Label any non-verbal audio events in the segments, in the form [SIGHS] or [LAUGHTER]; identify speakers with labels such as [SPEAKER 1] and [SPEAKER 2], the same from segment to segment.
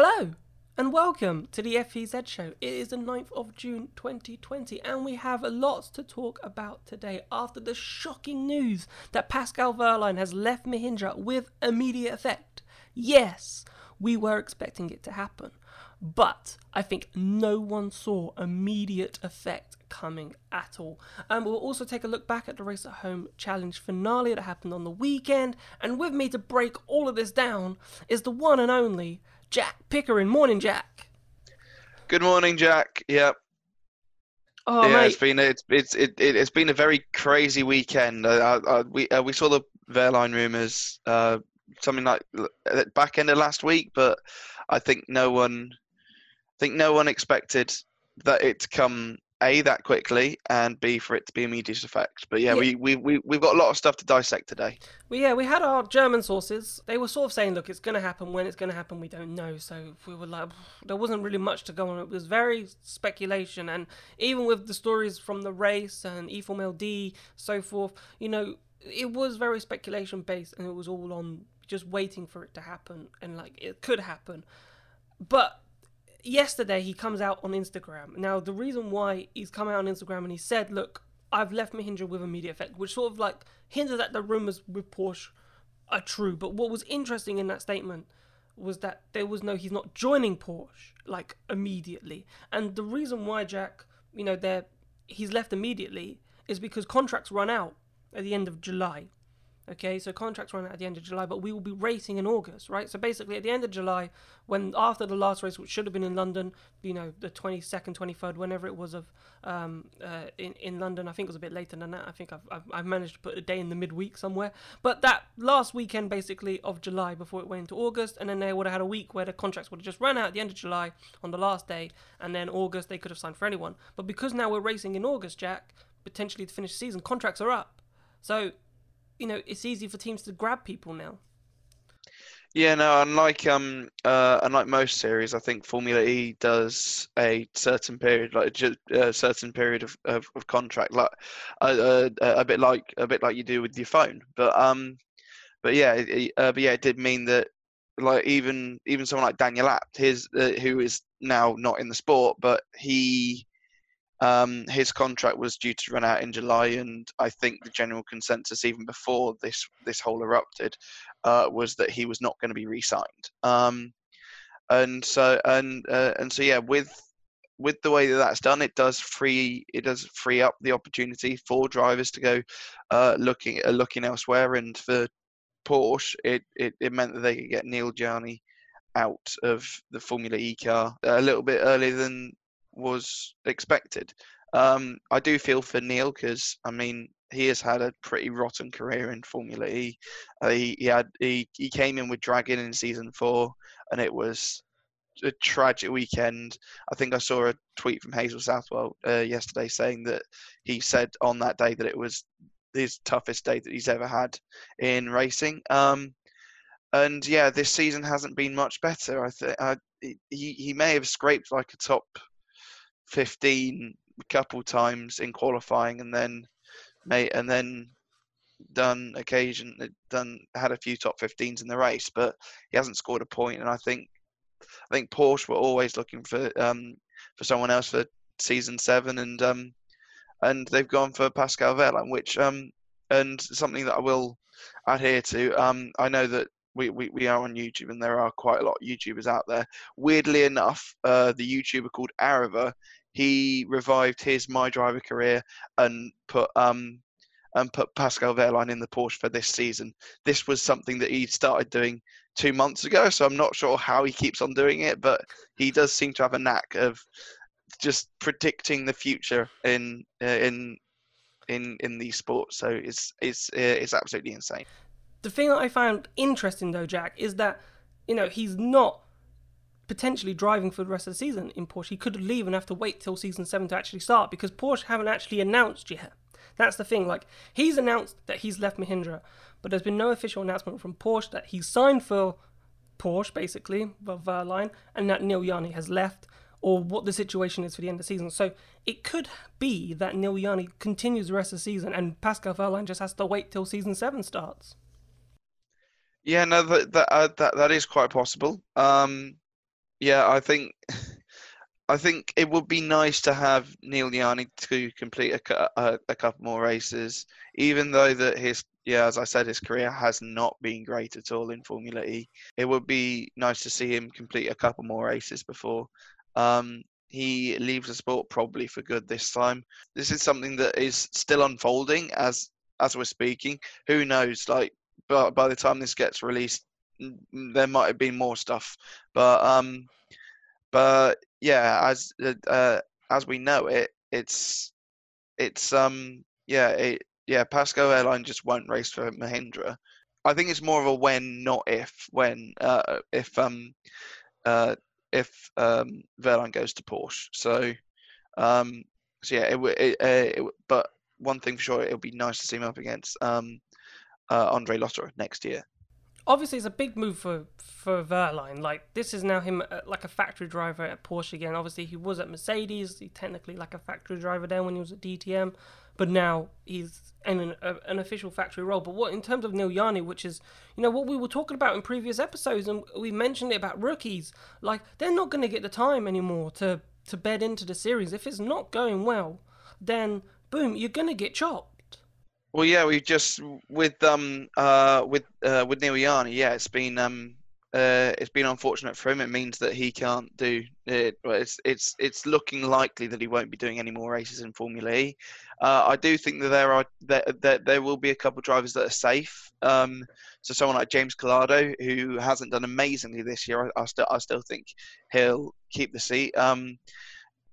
[SPEAKER 1] Hello and welcome to the FEZ show. It is the 9th of June 2020 and we have lots to talk about today after the shocking news that Pascal Wehrlein has left Mahindra with immediate effect. Yes, we were expecting it to happen, but I think no one saw immediate effect coming at all. And we'll also take a look back at the Race at Home Challenge finale that happened on the weekend. And with me to break all of this down is the one and only Jack Pickering. Morning, Jack.
[SPEAKER 2] Good morning, Jack. Yep.
[SPEAKER 1] Oh,
[SPEAKER 2] yeah,
[SPEAKER 1] mate.
[SPEAKER 2] it's been it's it's it, it, has been a very crazy weekend. Uh, uh, we uh, we saw the Wehrlein rumors, uh, something like uh, back end of last week, but I think no one, I think no one expected that it to come a that quickly and b for it to be immediate effect. But yeah,
[SPEAKER 1] Yeah.
[SPEAKER 2] we we we we've got a lot of stuff to dissect today.
[SPEAKER 1] Well, yeah, we had our German sources. They were sort of saying, look, it's going to happen. When it's going to happen, we don't know. So we were like, there wasn't really much to go on. It was very speculation. And even with the stories from the race and E Formel D, so forth, you know, it was very speculation based and it was all on just waiting for it to happen. And like, it could happen. But yesterday he comes out on Instagram. Now the reason why he's come out on Instagram and he said, "Look, I've left Mahindra with immediate effect," which sort of like hinted that the rumors with Porsche are true. But what was interesting in that statement was that there was no he's not joining Porsche like immediately. And the reason why Jack, you know, there he's left immediately is because contracts run out at the end of July. Okay, so contracts run out at the end of July, but we will be racing in August, right? So basically, at the end of July, when after the last race, which should have been in London, you know, the twenty second, twenty third, whenever it was of um, uh, in in London, I think it was a bit later than that. I think I've, I've I've managed to put a day in the midweek somewhere, but that last weekend basically of July before it went into August, and then they would have had a week where the contracts would have just run out at the end of July on the last day, and then August they could have signed for anyone. But because now we're racing in August, Jack, potentially to finish the season, contracts are up, so you know, it's easy for teams to grab people now.
[SPEAKER 2] Yeah, no, unlike um uh unlike most series, I think Formula E does a certain period, like a certain period of, of, of contract, like uh, uh, a bit like a bit like you do with your phone. But um, but yeah, it, uh, but yeah, it did mean that like even even someone like Daniel Abt, his uh, who is now not in the sport, but he um his contract was due to run out in July, and I think the general consensus even before this this whole erupted uh, was that he was not going to be re-signed. Um, and so and uh, and so yeah, with with the way that that's done, it does free it does free up the opportunity for drivers to go uh, looking uh, looking elsewhere. And for Porsche, it, it, it meant that they could get Neel Jani out of the Formula E car a little bit earlier than was expected. Um, I do feel for Neel because I mean he has had a pretty rotten career in Formula E. Uh, he, he had he, he came in with Dragon in season four, and it was a tragic weekend. I think I saw a tweet from Hazel Southwell uh, yesterday saying that he said on that day that it was his toughest day that he's ever had in racing. Um, and yeah, this season hasn't been much better. I think he he may have scraped like a top fifteen a couple times in qualifying, and then may and then done occasion done had a few top 15s in the race, but he hasn't scored a point. And I think I think Porsche were always looking for um, for someone else for season seven, and um, and they've gone for Pascal Wehrlein, which um, and something that I will adhere to. Um, I know that we, we, we are on YouTube, and there are quite a lot of YouTubers out there. Weirdly enough, uh, the YouTuber called Arava, he revived his My Driver career and put um and put Pascal Wehrlein in the Porsche for this season. This was something that he started doing two months ago, so I'm not sure how he keeps on doing it, but he does seem to have a knack of just predicting the future in uh, in in in these sports. So it's it's uh, it's absolutely insane.
[SPEAKER 1] The thing that I found interesting though, Jack, is that you know he's not potentially driving for the rest of the season in Porsche. He could leave and have to wait till season seven to actually start because Porsche haven't actually announced yet. That's the thing. Like he's announced that he's left Mahindra, but there's been no official announcement from Porsche that he's signed for Porsche, basically, with Wehrlein, and that Neel Jani has left, or what the situation is for the end of the season. So it could be that Neel Jani continues the rest of the season, and Pascal Wehrlein just has to wait till season seven starts.
[SPEAKER 2] Yeah, no, that that uh, that, that is quite possible. Um, yeah, I think [LAUGHS] I think it would be nice to have Neel Jani to complete a, a, a, couple more races, even though that his yeah, as I said, his career has not been great at all in Formula E. It would be nice to see him complete a couple more races before um, he leaves the sport probably for good this time. This is something that is still unfolding as as we're speaking. Who knows? Like, but by the time this gets released, there might have been more stuff. But um, but yeah, as uh, uh, as we know it, it's it's um yeah it yeah Pascal Wehrlein just won't race for Mahindra. I think it's more of a when, not if. When uh, if um uh if um Wehrlein goes to Porsche. So um so yeah it, it, it, it but one thing for sure, it'll be nice to see him up against um uh, Andre Lotterer next year
[SPEAKER 1] obviously it's a big move for for Wehrlein. Like this is now him uh, like a factory driver at Porsche again. Obviously he was at Mercedes. He technically like a factory driver there when he was at DTM, but now he's in an, a, an official factory role. But what in terms of Neel Jani, which is you know what we were talking about in previous episodes, and we mentioned it about rookies. Like they're not going to get the time anymore to to bed into the series. If it's not going well, then boom, you're going to get chopped.
[SPEAKER 2] Well, yeah, we've just with um uh with uh with Neel Jani, yeah, it's been um uh it's been unfortunate for him. It means that he can't do it. It's it's it's looking likely that he won't be doing any more races in Formula E. Uh, I do think that there are that there, there will be a couple of drivers that are safe. Um, so someone like James Calado, who hasn't done amazingly this year, I, I still I still think he'll keep the seat. Um,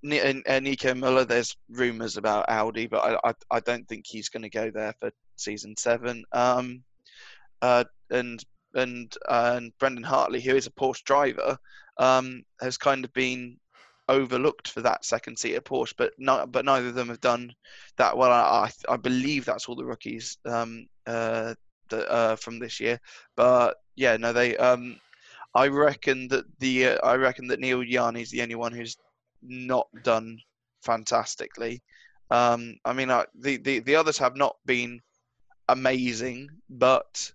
[SPEAKER 2] Nico Muller, there's rumours about Audi, but I, I, I don't think he's going to go there for season seven. Um, uh, and and uh, and Brendan Hartley, who is a Porsche driver, um, has kind of been overlooked for that second seat at Porsche, but not, but neither of them have done that well. I I, I believe that's all the rookies um, uh, the, uh, from this year. But yeah, no, they. Um, I reckon that the uh, I reckon that Neel Jani is the only one who's not done fantastically. Um, I mean, uh, the, the the others have not been amazing, but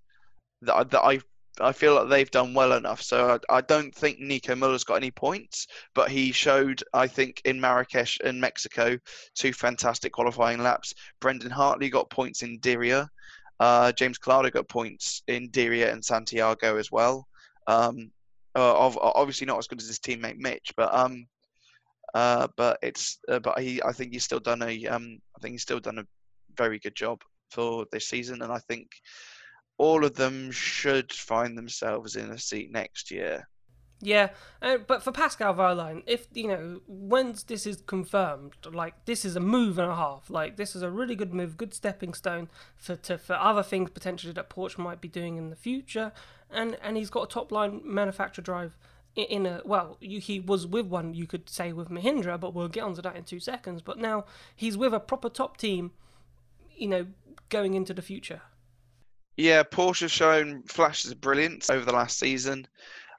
[SPEAKER 2] the, the, I I feel like they've done well enough. So I, I, don't think Nico Muller's got any points, but he showed, I think, in Marrakesh and Mexico, two fantastic qualifying laps. Brendan Hartley got points in Diriyah. Uh, James Calado got points in Diriyah and Santiago as well. Um, uh, obviously not as good as his teammate Mitch, but um, uh, but it's uh, but he I think he's still done a um, I think he's still done a very good job for this season, and I think all of them should find themselves in a seat next year.
[SPEAKER 1] Yeah, uh, but for Pascal Wehrlein, if you know once this is confirmed, like this is a move and a half. Like this is a really good move, good stepping stone for to, for other things potentially that Porsche might be doing in the future. And and he's got a top line manufacturer drive in a well, you, he was with one you could say with Mahindra, but we'll get onto that in two seconds. But now he's with a proper top team, you know, going into the future.
[SPEAKER 2] Yeah, Porsche's shown flashes of brilliance over the last season,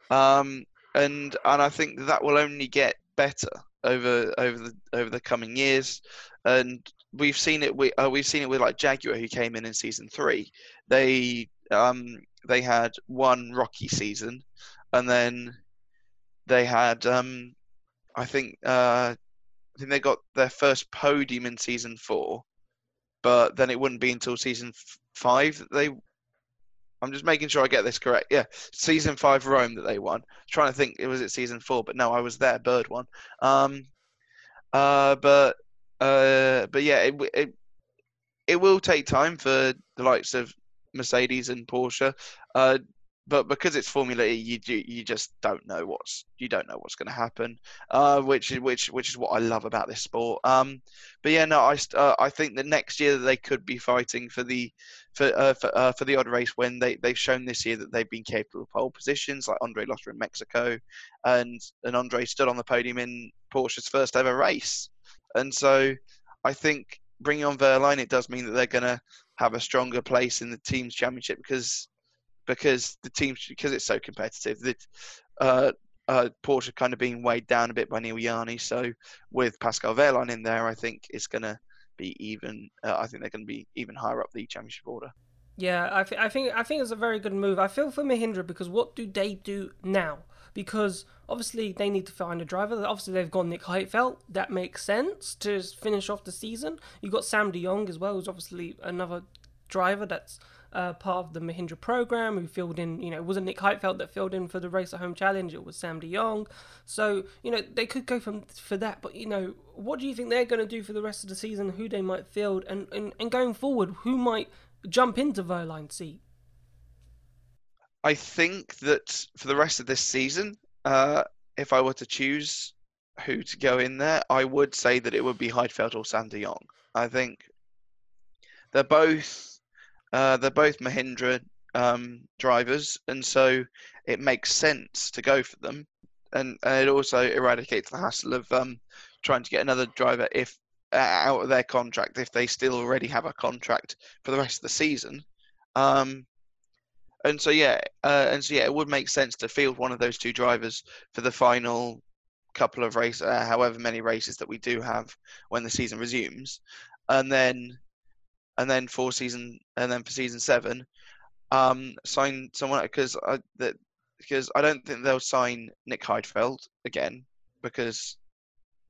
[SPEAKER 2] um, and and I think that, will only get better over over the over the coming years. And we've seen it. We uh, we've seen it with like Jaguar, who came in in season three. They um they had one rocky season, and then they had, um, I think, uh, I think they got their first podium in season four, but then it wouldn't be until season f- five that they. I'm just making sure I get this correct. Yeah, season five Rome that they won. trying to think, it was it season four, but no, I was there. Bird one. Um, uh, but uh, but yeah, it, it it will take time for the likes of Mercedes and Porsche. Uh, but because it's Formula E, you you just don't know what's you don't know what's going to happen, uh, which is which which is what I love about this sport. Um, but yeah, no, I uh, I think that next year they could be fighting for the for uh, for, uh, for the odd race when they they've shown this year that they've been capable of pole positions, like Andre Lotterer in Mexico, and and Andre stood on the podium in Porsche's first ever race, and so I think bringing on Wehrlein, it does mean that they're going to have a stronger place in the team's championship because because the team because it's so competitive. That uh, uh, Porsche kind of being weighed down a bit by Neel Jani. So with Pascal Wehrlein in there, I think it's going to be even. Uh, I think they're going to be even higher up the championship order.
[SPEAKER 1] Yeah, I, th- I think I think it's a very good move. I feel for Mahindra because what do they do now? because obviously they need to find a driver. Obviously they've got Nick Heidfeld. That makes sense to finish off the season. You've got Sam De Jong as well, who's obviously another driver that's uh, part of the Mahindra program who filled in, you know, it wasn't Nick Heidfeld that filled in for the Race at Home Challenge, it was Sam de Jong. So, you know, they could go from for that, but, you know, what do you think they're going to do for the rest of the season, who they might field, and, and, and going forward, who might jump into Wehrlein's seat?
[SPEAKER 2] I think that for the rest of this season, uh, if I were to choose who to go in there, I would say that it would be Heidfeld or Sam de Jong. I think they're both uh, they're both Mahindra um, drivers, and so it makes sense to go for them. And, and it also eradicates the hassle of um, trying to get another driver if uh, out of their contract if they still already have a contract for the rest of the season. Um, and so yeah, uh, and so yeah, it would make sense to field one of those two drivers for the final couple of races, uh, however many races that we do have when the season resumes, and then and then for season and then for season seven, um, sign someone because I that because I don't think they'll sign Nick Heidfeld again because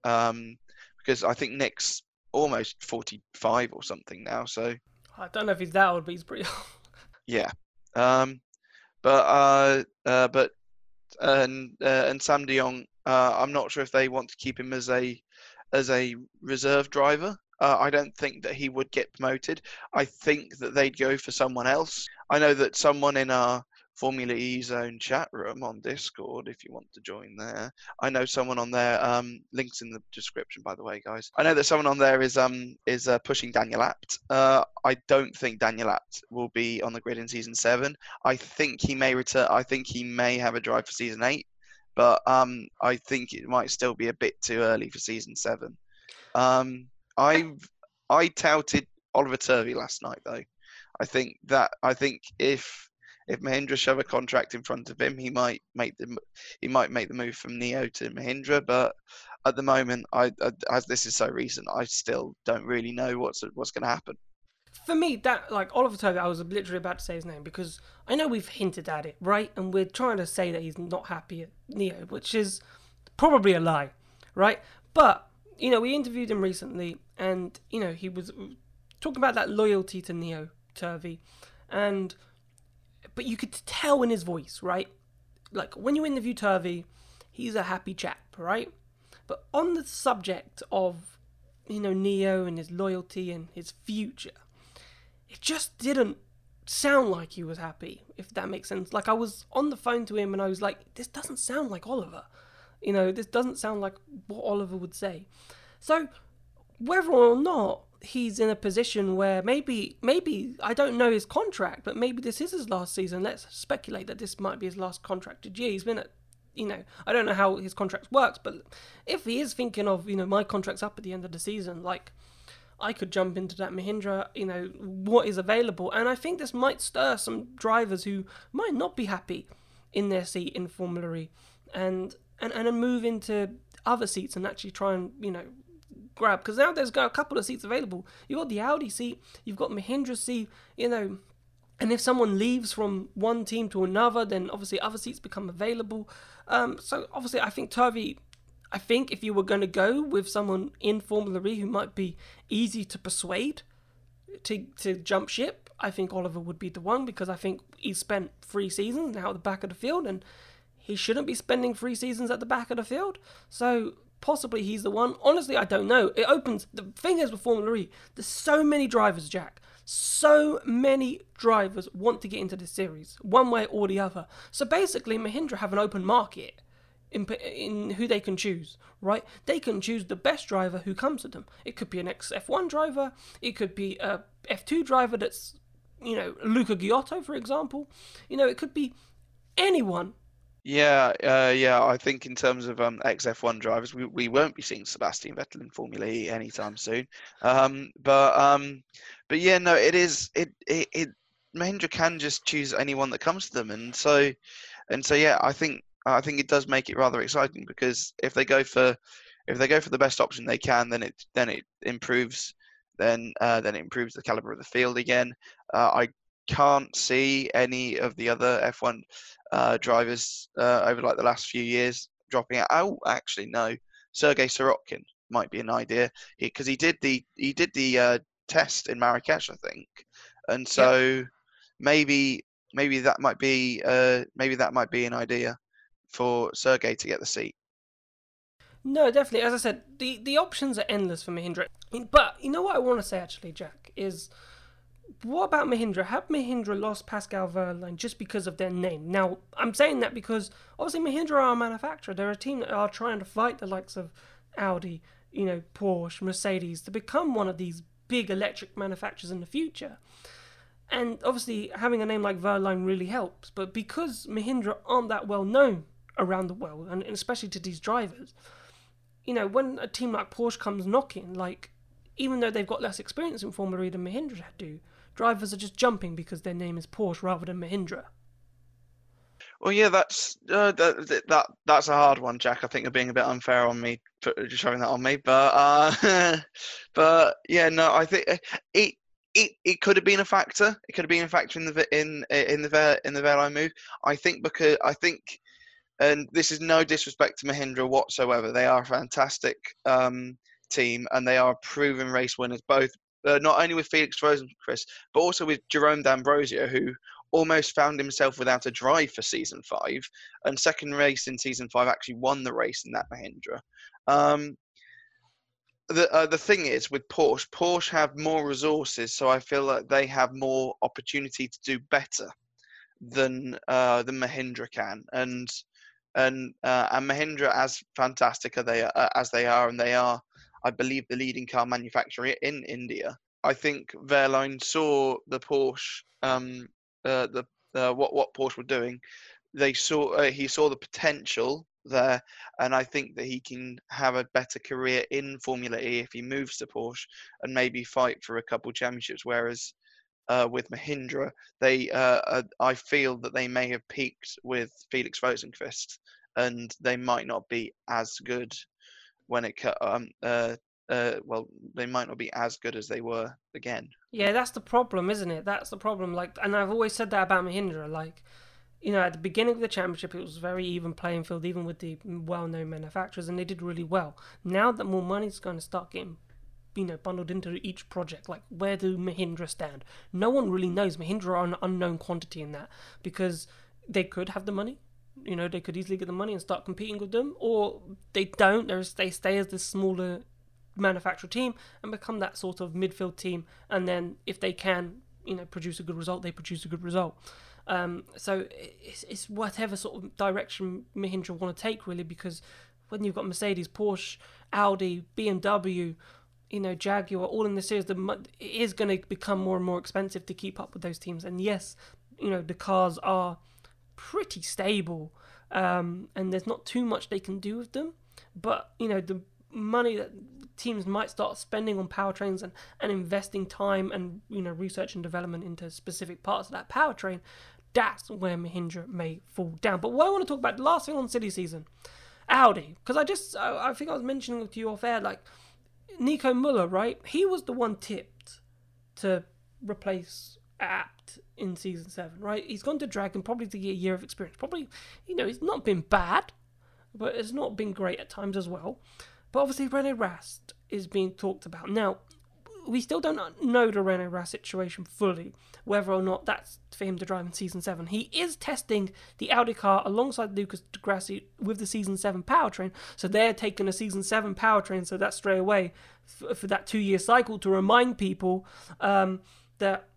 [SPEAKER 2] um because I think Nick's almost forty five or something now. So
[SPEAKER 1] I don't know if he's that old, but he's pretty [LAUGHS] old.
[SPEAKER 2] yeah, um, but uh, uh but and uh, and Sam De Jong, uh, I'm not sure if they want to keep him as a as a reserve driver uh, I don't think that he would get promoted. I think that they'd go for someone else. I know that someone in our Formula E Zone chat room on Discord, if you want to join there. I know someone on there. Um, links in the description, by the way, guys. I know that someone on there is um is uh, pushing Daniel Abt. Uh, I don't think Daniel Abt will be on the grid in season seven. I think he may return. I think he may have a drive for season eight, but um, I think it might still be a bit too early for season seven. Um, I I touted Oliver Turvey last night though. I think that I think if if Mahindra shove a contract in front of him, he might make the he might make the move from Neo to Mahindra. But at the moment, I, I as this is so recent, I still don't really know what's what's going to happen.
[SPEAKER 1] For me, that like Oliver Turvey, I was literally about to say his name because I know we've hinted at it, right? And we're trying to say that he's not happy at Neo, which is probably a lie, right? But you know, we interviewed him recently, and you know, he was talking about that loyalty to Neo Turvey, and but you could tell in his voice, right? Like when you interview Turvey, he's a happy chap, right? But on the subject of you know Neo and his loyalty and his future, it just didn't sound like he was happy, if that makes sense. Like I was on the phone to him and I was like, this doesn't sound like Oliver. You know, this doesn't sound like what Oliver would say. So, whether or not he's in a position where maybe, maybe I don't know his contract, but maybe this is his last season. Let's speculate that this might be his last contracted year. He's been at, you know, I don't know how his contract works, but if he is thinking of, you know, my contract's up at the end of the season, like. I could jump into that Mahindra, you know, what is available. And I think this might stir some drivers who might not be happy in their seat in Formula E and and, and move into other seats and actually try and, you know, grab. Because now there's got a couple of seats available. You've got the Audi seat, you've got Mahindra seat, you know. And if someone leaves from one team to another, then obviously other seats become available. Um, so obviously, I think Turvey. I think if you were going to go with someone in Formula E who might be easy to persuade to to jump ship, I think Oliver would be the one because I think he's spent three seasons now at the back of the field and he shouldn't be spending three seasons at the back of the field. So possibly he's the one. Honestly, I don't know. It opens. The thing is with Formula E, there's so many drivers, Jack. So many drivers want to get into this series, one way or the other. So basically, Mahindra have an open market in, in who they can choose, right? They can choose the best driver who comes to them. It could be an ex F1 driver, it could be a F2 driver that's, you know, Luca Ghiotto, for example. You know, it could be anyone
[SPEAKER 2] yeah, uh, yeah. I think in terms of um, XF1 drivers, we, we won't be seeing Sebastian Vettel in Formula E anytime soon. Um, but um, but yeah, no, it is it, it it Mahindra can just choose anyone that comes to them, and so and so yeah, I think I think it does make it rather exciting because if they go for if they go for the best option they can, then it then it improves then uh, then it improves the caliber of the field again. Uh, I can't see any of the other F1 uh, drivers uh, over like the last few years dropping out. Oh, actually, no. Sergei Sirotkin might be an idea because he, he, did the he did the uh, test in Marrakesh, I think, and so yep. maybe maybe that might be uh, maybe that might be an idea for Sergey to get the seat.
[SPEAKER 1] No, definitely. As I said, the, the options are endless for Mahindra. But you know what I want to say actually, Jack, is what about Mahindra? Have Mahindra lost Pascal Wehrlein just because of their name? Now, I'm saying that because obviously Mahindra are a manufacturer. They're a team that are trying to fight the likes of Audi, you know, Porsche, Mercedes to become one of these big electric manufacturers in the future. And obviously, having a name like Wehrlein really helps. But because Mahindra aren't that well known around the world, and especially to these drivers, you know, when a team like Porsche comes knocking, like, even though they've got less experience in Formula E than Mahindra do, drivers are just jumping because their name is Porsche rather than Mahindra.
[SPEAKER 2] Well, yeah, that's uh, that, that that's a hard one, Jack. I think you're being a bit unfair on me for showing that on me, but uh, [LAUGHS] but yeah, no, I think it it, it could have been a factor. It could have been a factor in the in in the in the Wehrlein move. I think because I think, and this is no disrespect to Mahindra whatsoever. They are a fantastic um, team and they are proven race winners. Both uh, not only with Felix Rosenqvist but also with Jerome D'Ambrosio, who almost found himself without a drive for season five, and second race in season five actually won the race in that Mahindra. Um, the uh, the thing is with Porsche, Porsche have more resources, so I feel like they have more opportunity to do better than uh, than Mahindra can, and and uh, and Mahindra, as fantastic as they uh, as they are, and they are, I believe, the leading car manufacturer in India. I think Wehrlein saw the Porsche, um, uh, the uh, what what Porsche were doing. They saw uh, he saw the potential there, and I think that he can have a better career in Formula E if he moves to Porsche and maybe fight for a couple championships. Whereas uh, with Mahindra, they uh, uh, I feel that they may have peaked with Felix Rosenqvist, and they might not be as good when it um uh, uh, well, they might not be as good as they were again.
[SPEAKER 1] Yeah, that's the problem, isn't it? That's the problem. Like, and I've always said that about Mahindra. Like, you know, at the beginning of the championship, it was very even playing field, even with the well-known manufacturers, and they did really well. Now that more money's going to start getting, you know, bundled into each project, like where do Mahindra stand? No one really knows. Mahindra are an unknown quantity in that because they could have the money. You know, they could easily get the money and start competing with them, or they don't. they stay as this smaller manufacturer team and become that sort of midfield team. And then if they can, you know, produce a good result, they produce a good result. Um, so it's, it's whatever sort of direction Mahindra want to take, really, because when you've got Mercedes, Porsche, Audi, BMW, you know, Jaguar, all in the series, the, it is going to become more and more expensive to keep up with those teams. And yes, you know, the cars are pretty stable, um, and there's not too much they can do with them. But you know, the money that teams might start spending on powertrains and, and investing time and you know research and development into specific parts of that powertrain, that's where Mahindra may fall down. But what I want to talk about, the last thing on City season, Audi, because I just I, I, think I was mentioning to you off air, like Nico Muller, right? He was the one tipped to replace Abt in season seven, right? He's gone to Dragon probably to get a year of experience. Probably, you know, he's not been bad, but it's not been great at times as well. But obviously, Rene Rast is being talked about. Now, we still don't know the Rene Rast situation fully, whether or not that's for him to drive in Season 7. He is testing the Audi car alongside Lucas di Grassi with the Season 7 powertrain, so they're taking a Season 7 powertrain, so that's straight away for, for that two year cycle to remind people um, that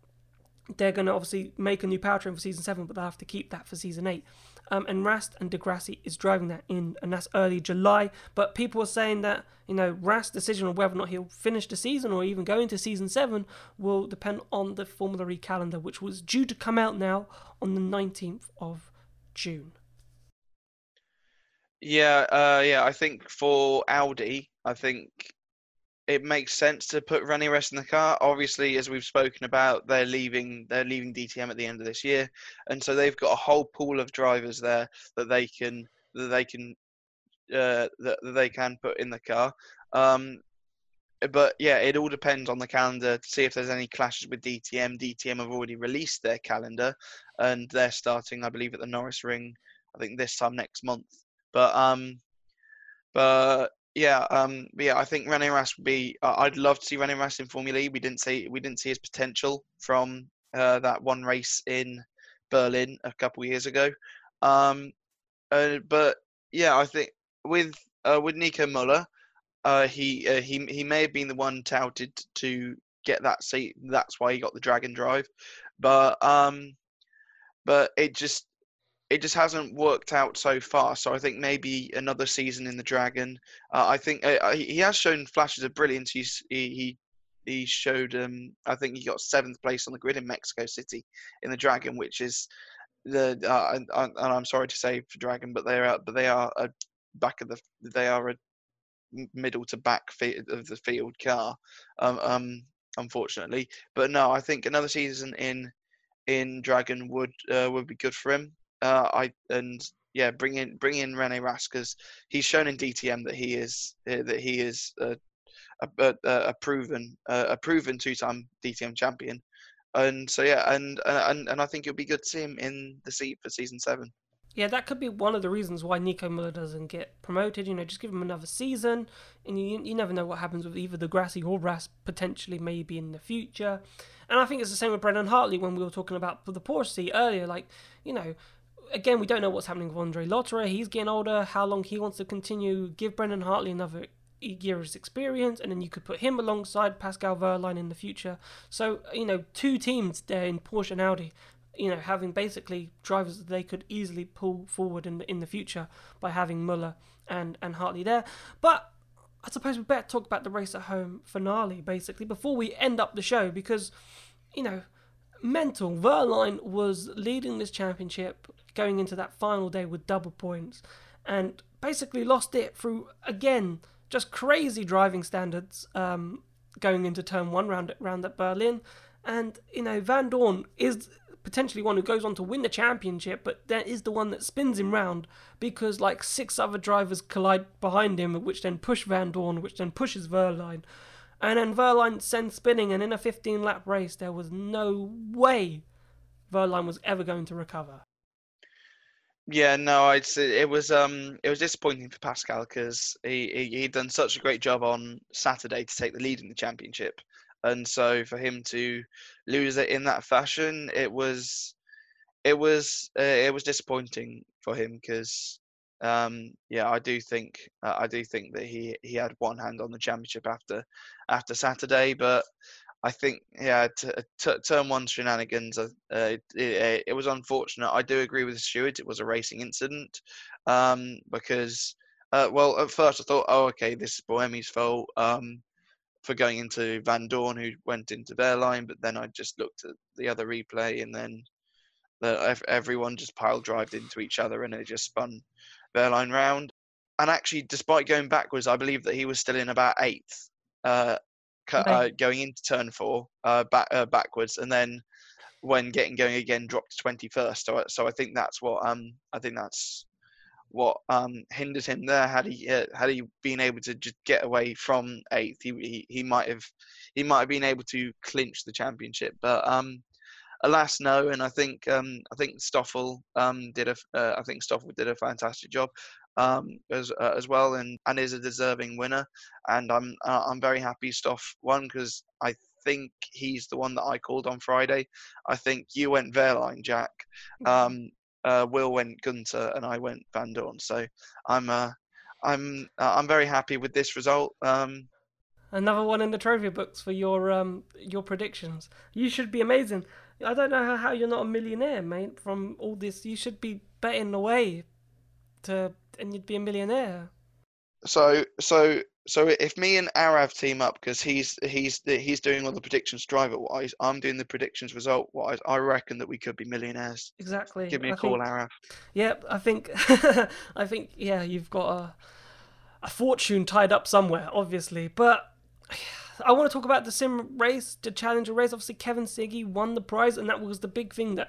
[SPEAKER 1] they're going to obviously make a new powertrain for Season 7, but they'll have to keep that for Season 8. Um, and Rast and di Grassi is driving that in, and that's early July. But people are saying that you know Rast's decision on whether or not he'll finish the season or even go into season seven will depend on the Formula E calendar, which was due to come out now on the 19th of June.
[SPEAKER 2] Yeah, uh, yeah. I think for Audi, I think it makes sense to put Rene Rast in the car. Obviously, as we've spoken about, they're leaving they're leaving DTM at the end of this year, and so they've got a whole pool of drivers there that they can that they can uh, that, that they can put in the car. Um, but yeah, it all depends on the calendar to see if there's any clashes with DTM. DTM have already released their calendar, and they're starting, I believe, at the Norisring. I think this time next month. But um, but yeah, um, yeah, I think Rene Rast would be. Uh, I'd love to see Rene Rast in Formula E. We didn't see we didn't see his potential from uh, that one race in Berlin a couple years ago. Um, uh, but yeah, I think with uh, with Nico Muller, uh, he uh, he he may have been the one touted to get that seat. That's why he got the Dragon Drive, but um, but it just it just hasn't worked out so far. So I think maybe another season in the Dragon. Uh, I think uh, he has shown flashes of brilliance. He's he he, he showed um I think he got seventh place on the grid in Mexico City in the Dragon, which is the uh, and, and I'm sorry to say for Dragon, but they are but they are a back of the they are a middle to back of the field car. Um, um unfortunately, but no, I think another season in in Dragon would uh, would be good for him. Uh, I and yeah, bring in bring in Rene because he's shown in DTM that he is uh, that he is a, a, a proven a proven two time DTM champion, and so yeah, and and and I think it'll be good to see him in the seat for season seven.
[SPEAKER 1] Yeah, that could be one of the reasons why Nico Muller doesn't get promoted. You know, just give him another season, and you you never know what happens with either di Grassi or Rast potentially maybe in the future. And I think it's the same with Brendan Hartley when we were talking about the Porsche earlier. Like, you know, again, we don't know what's happening with Andre Lotterer. He's getting older. How long he wants to continue? Give Brendan Hartley another year year's experience, and then you could put him alongside Pascal Wehrlein in the future. So you know, two teams there in Porsche and Audi. You know, having basically drivers that they could easily pull forward in the in the future by having Muller and and Hartley there. But I suppose we better talk about the race at home finale basically before we end up the show because you know mental. Wehrlein was leading this championship going into that final day with double points and basically lost it through, again, just crazy driving standards um, going into turn one round, round at Berlin. And, you know, Vandoorne is potentially one who goes on to win the championship, but that is the one that spins him round because like six other drivers collide behind him, which then push Vandoorne, which then pushes Wehrlein. And then Wehrlein sends spinning, and in a 15 lap race, there was no way Wehrlein was ever going to recover.
[SPEAKER 2] Yeah, no, say it was um it was disappointing for Pascal because he, he he'd done such a great job on Saturday to take the lead in the championship, and so for him to lose it in that fashion, it was it was uh, it was disappointing for him because um, yeah, I do think uh, I do think that he he had one hand on the championship after after Saturday, but I think yeah, t- t- turn one shenanigans. Uh, it, it, it, was unfortunate. I do agree with Stewart. It was a racing incident um, because uh, well, at first I thought, oh okay, this is Buemi's fault um, for going into Vandoorne, who went into Wehrlein, but then I just looked at the other replay and then the, everyone just pile drived into each other and it just spun Wehrlein round. And actually, despite going backwards, I believe that he was still in about eighth, uh, uh, going into turn four, uh, back uh, backwards, and then when getting going again, dropped to twenty first. So, so I think that's what um, I think that's what um, hindered him there. Had he uh, had he been able to just get away from eighth, he, he he might have he might have been able to clinch the championship. But um, alas, no. And I think um, I think Stoffel um, did a uh, I think Stoffel did a fantastic job um, as uh, as well, and and is a deserving winner. And I'm uh, I'm very happy Stoff won because I think he's the one that I called on Friday. I think you went Wehrlein, Jack. [LAUGHS] Um, uh, Will went Gunter, and I went Vandoorne. So I'm uh, I'm uh, I'm very happy with this result. Um,
[SPEAKER 1] Another one in the trophy books for your um your predictions. You should be amazing. I don't know how you're not a millionaire, mate. From all this, you should be betting away to, and you'd be a millionaire.
[SPEAKER 2] So, so, so if me and Arav team up because he's he's he's doing all the predictions driver wise, I'm doing the predictions result wise. I reckon that we could be millionaires.
[SPEAKER 1] Exactly.
[SPEAKER 2] Give me a I call, think, Arav.
[SPEAKER 1] Yep, I think [LAUGHS] I think yeah, you've got a a fortune tied up somewhere, obviously, but. I want to talk about the sim race, the challenger race. Obviously, Kevin Siggy won the prize, and that was the big thing that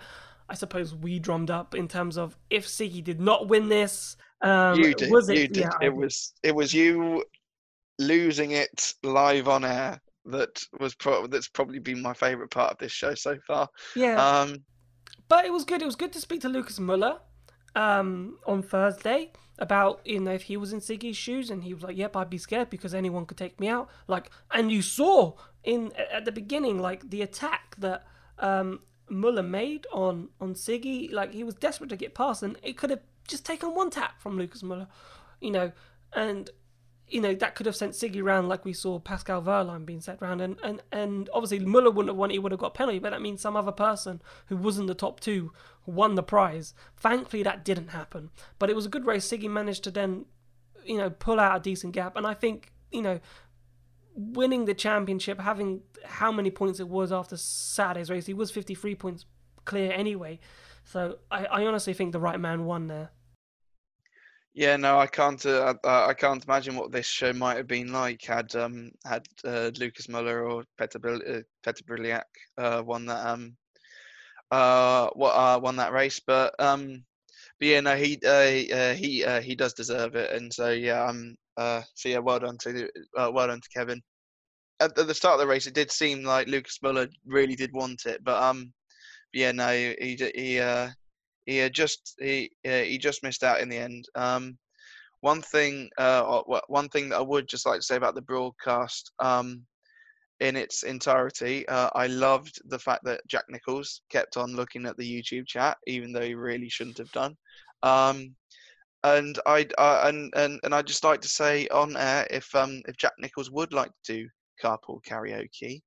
[SPEAKER 1] I suppose we drummed up in terms of if Siggy did not win this. Um,
[SPEAKER 2] you did. Was it? You did. Yeah, it was. It was you. losing it live on air that was pro- that's probably been my favorite part of this show so far.
[SPEAKER 1] Yeah.
[SPEAKER 2] Um,
[SPEAKER 1] but it was good. It was good to speak to Lucas Muller um, on Thursday about you know if he was in Siggy's shoes, and he was like, "Yep, I'd be scared because anyone could take me out." Like, and you saw in at the beginning, like the attack that um, Muller made on on Siggy, like he was desperate to get past, and it could have just taken one tap from Lucas Muller, you know, and you know that could have sent Siggy round like we saw Pascal Wehrlein being set round, and and and obviously Muller wouldn't have won; he would have got penalty, but that means some other person who wasn't the top two won the prize. Thankfully, that didn't happen, but it was a good race. Siggy managed to then, you know, pull out a decent gap, and I think you know. Winning the championship, having how many points it was after Saturday's race, he was 53 points clear anyway. So I, I honestly think the right man won there.
[SPEAKER 2] Yeah, no, I can't. Uh, I, can't imagine what this show might have been like had um had uh, Lucas Muller or Peter uh, Petar Brljak uh, won that um uh uh, won that race. But um, but yeah, no, he uh, he uh, he does deserve it, and so yeah, um uh so yeah, well done to uh, well done to Kevin. At, at the start of the race, it did seem like Lucas Muller really did want it, but um yeah, no, he he uh he just he he just missed out in the end. Um, one thing, uh, one thing that I would just like to say about the broadcast, um, in its entirety, uh, I loved the fact that Jack Nichols kept on looking at the YouTube chat, even though he really shouldn't have done. Um, and I uh, and and and I'd just like to say on air, if um if Jack Nichols would like to do carpool karaoke,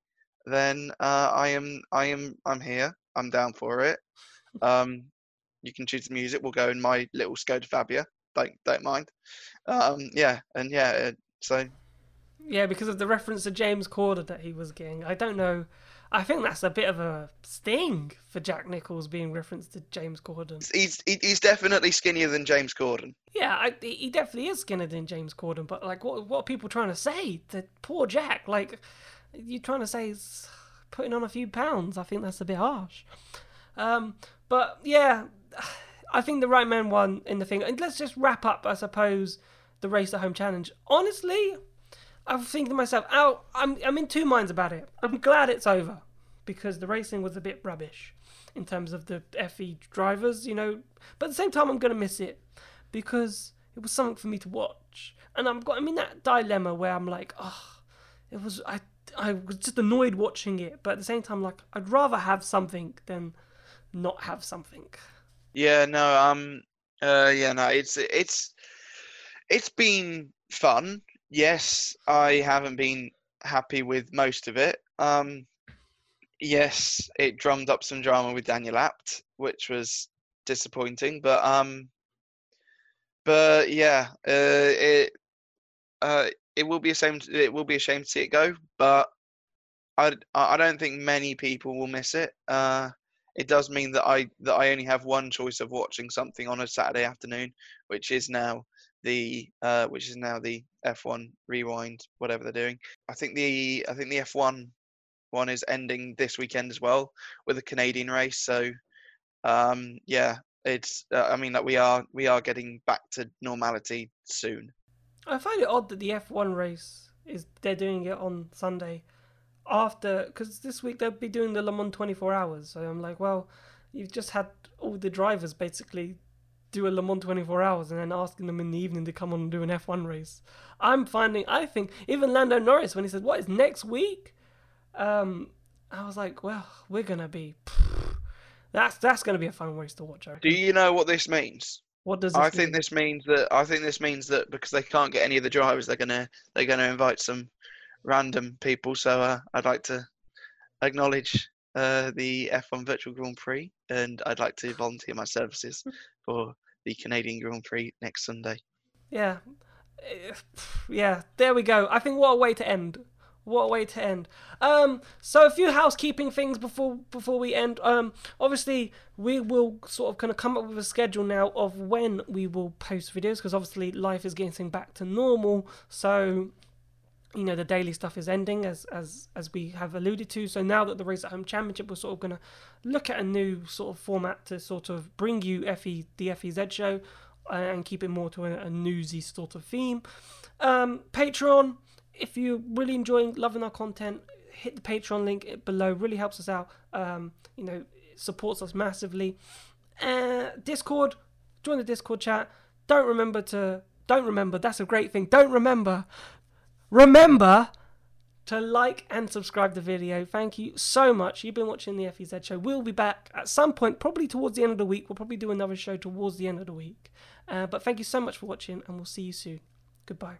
[SPEAKER 2] then uh, I am I am I'm here. I'm down for it. Um, you can choose the music. We'll go in my little Skoda Fabia. Don't don't mind. Um, yeah, and yeah, uh, so.
[SPEAKER 1] Yeah, because of the reference to James Corden that he was getting. I don't know. I think that's a bit of a sting for Jack Nichols being referenced to James Corden.
[SPEAKER 2] He's he's definitely skinnier than James Corden.
[SPEAKER 1] Yeah, I, he definitely is skinnier than James Corden. But like, what what are people trying to say to poor Jack? Like, you're trying to say he's putting on a few pounds. I think that's a bit harsh. Um, but yeah, I think the right man won in the thing. And let's just wrap up, I suppose, the race at home challenge. Honestly, I'm thinking to myself, oh, I'm I'm in two minds about it. I'm glad it's over because the racing was a bit rubbish in terms of the FE drivers, you know. But at the same time, I'm gonna miss it because it was something for me to watch, and I'm got I'm in that dilemma where I'm like, oh, it was I I was just annoyed watching it, but at the same time, like I'd rather have something than not have something.
[SPEAKER 2] Yeah, no, um, uh, yeah, no, it's it's it's been fun. Yes, I haven't been happy with most of it. Um, yes, it drummed up some drama with Daniel Abt, which was disappointing. But um, but yeah, uh, it uh, it will be a shame. It will be a shame to see it go. But I I don't think many people will miss it. Uh, it does mean that I that I only have one choice of watching something on a Saturday afternoon, which is now the uh, which is now the F1 rewind, whatever they're doing. I think the I think the F1 one is ending this weekend as well with a Canadian race. So um, yeah, it's uh, I mean that we are we are getting back to normality soon.
[SPEAKER 1] I find it odd that the F1 race is they're doing it on Sunday after because this week they'll be doing the Le Mans 24 hours. So I'm like, well, you've just had all the drivers basically do a Le Mans 24 hours and then asking them in the evening to come on and do an F1 race. I'm finding, I think, even Lando Norris, when he said, What is next week? Um, I was like, Well, we're going to be. That's that's going to be a fun race to watch.
[SPEAKER 2] Do you know what this means?
[SPEAKER 1] What does this
[SPEAKER 2] I
[SPEAKER 1] mean?
[SPEAKER 2] think this means that I think this means that because they can't get any of the drivers, they're gonna they're gonna invite some random people. So uh, I'd like to acknowledge uh, the F1 Virtual Grand Prix, and I'd like to volunteer my services for the Canadian Grand Prix next Sunday.
[SPEAKER 1] Yeah, [SIGHS] yeah. There we go. I think what a way to end. What a way to end. Um, so a few housekeeping things before before we end. Um, obviously we will sort of kind of come up with a schedule now of when we will post videos because obviously life is getting back to normal. So you know the daily stuff is ending as as as we have alluded to so now that the race at home championship we're sort of going to look at a new sort of format to sort of bring you fe the fez show uh, and keep it more to a, a newsy sort of theme um patreon if you're really enjoying, loving our content, hit the Patreon link below. Really helps us out. Um, you know, supports us massively. Uh, Discord, join the Discord chat. Don't remember to. Don't remember. That's a great thing. Don't remember. Remember to like and subscribe the video. Thank you so much. You've been watching the FEZ show. We'll be back at some point, probably towards the end of the week. We'll probably do another show towards the end of the week. Uh, but thank you so much for watching, and we'll see you soon. Goodbye.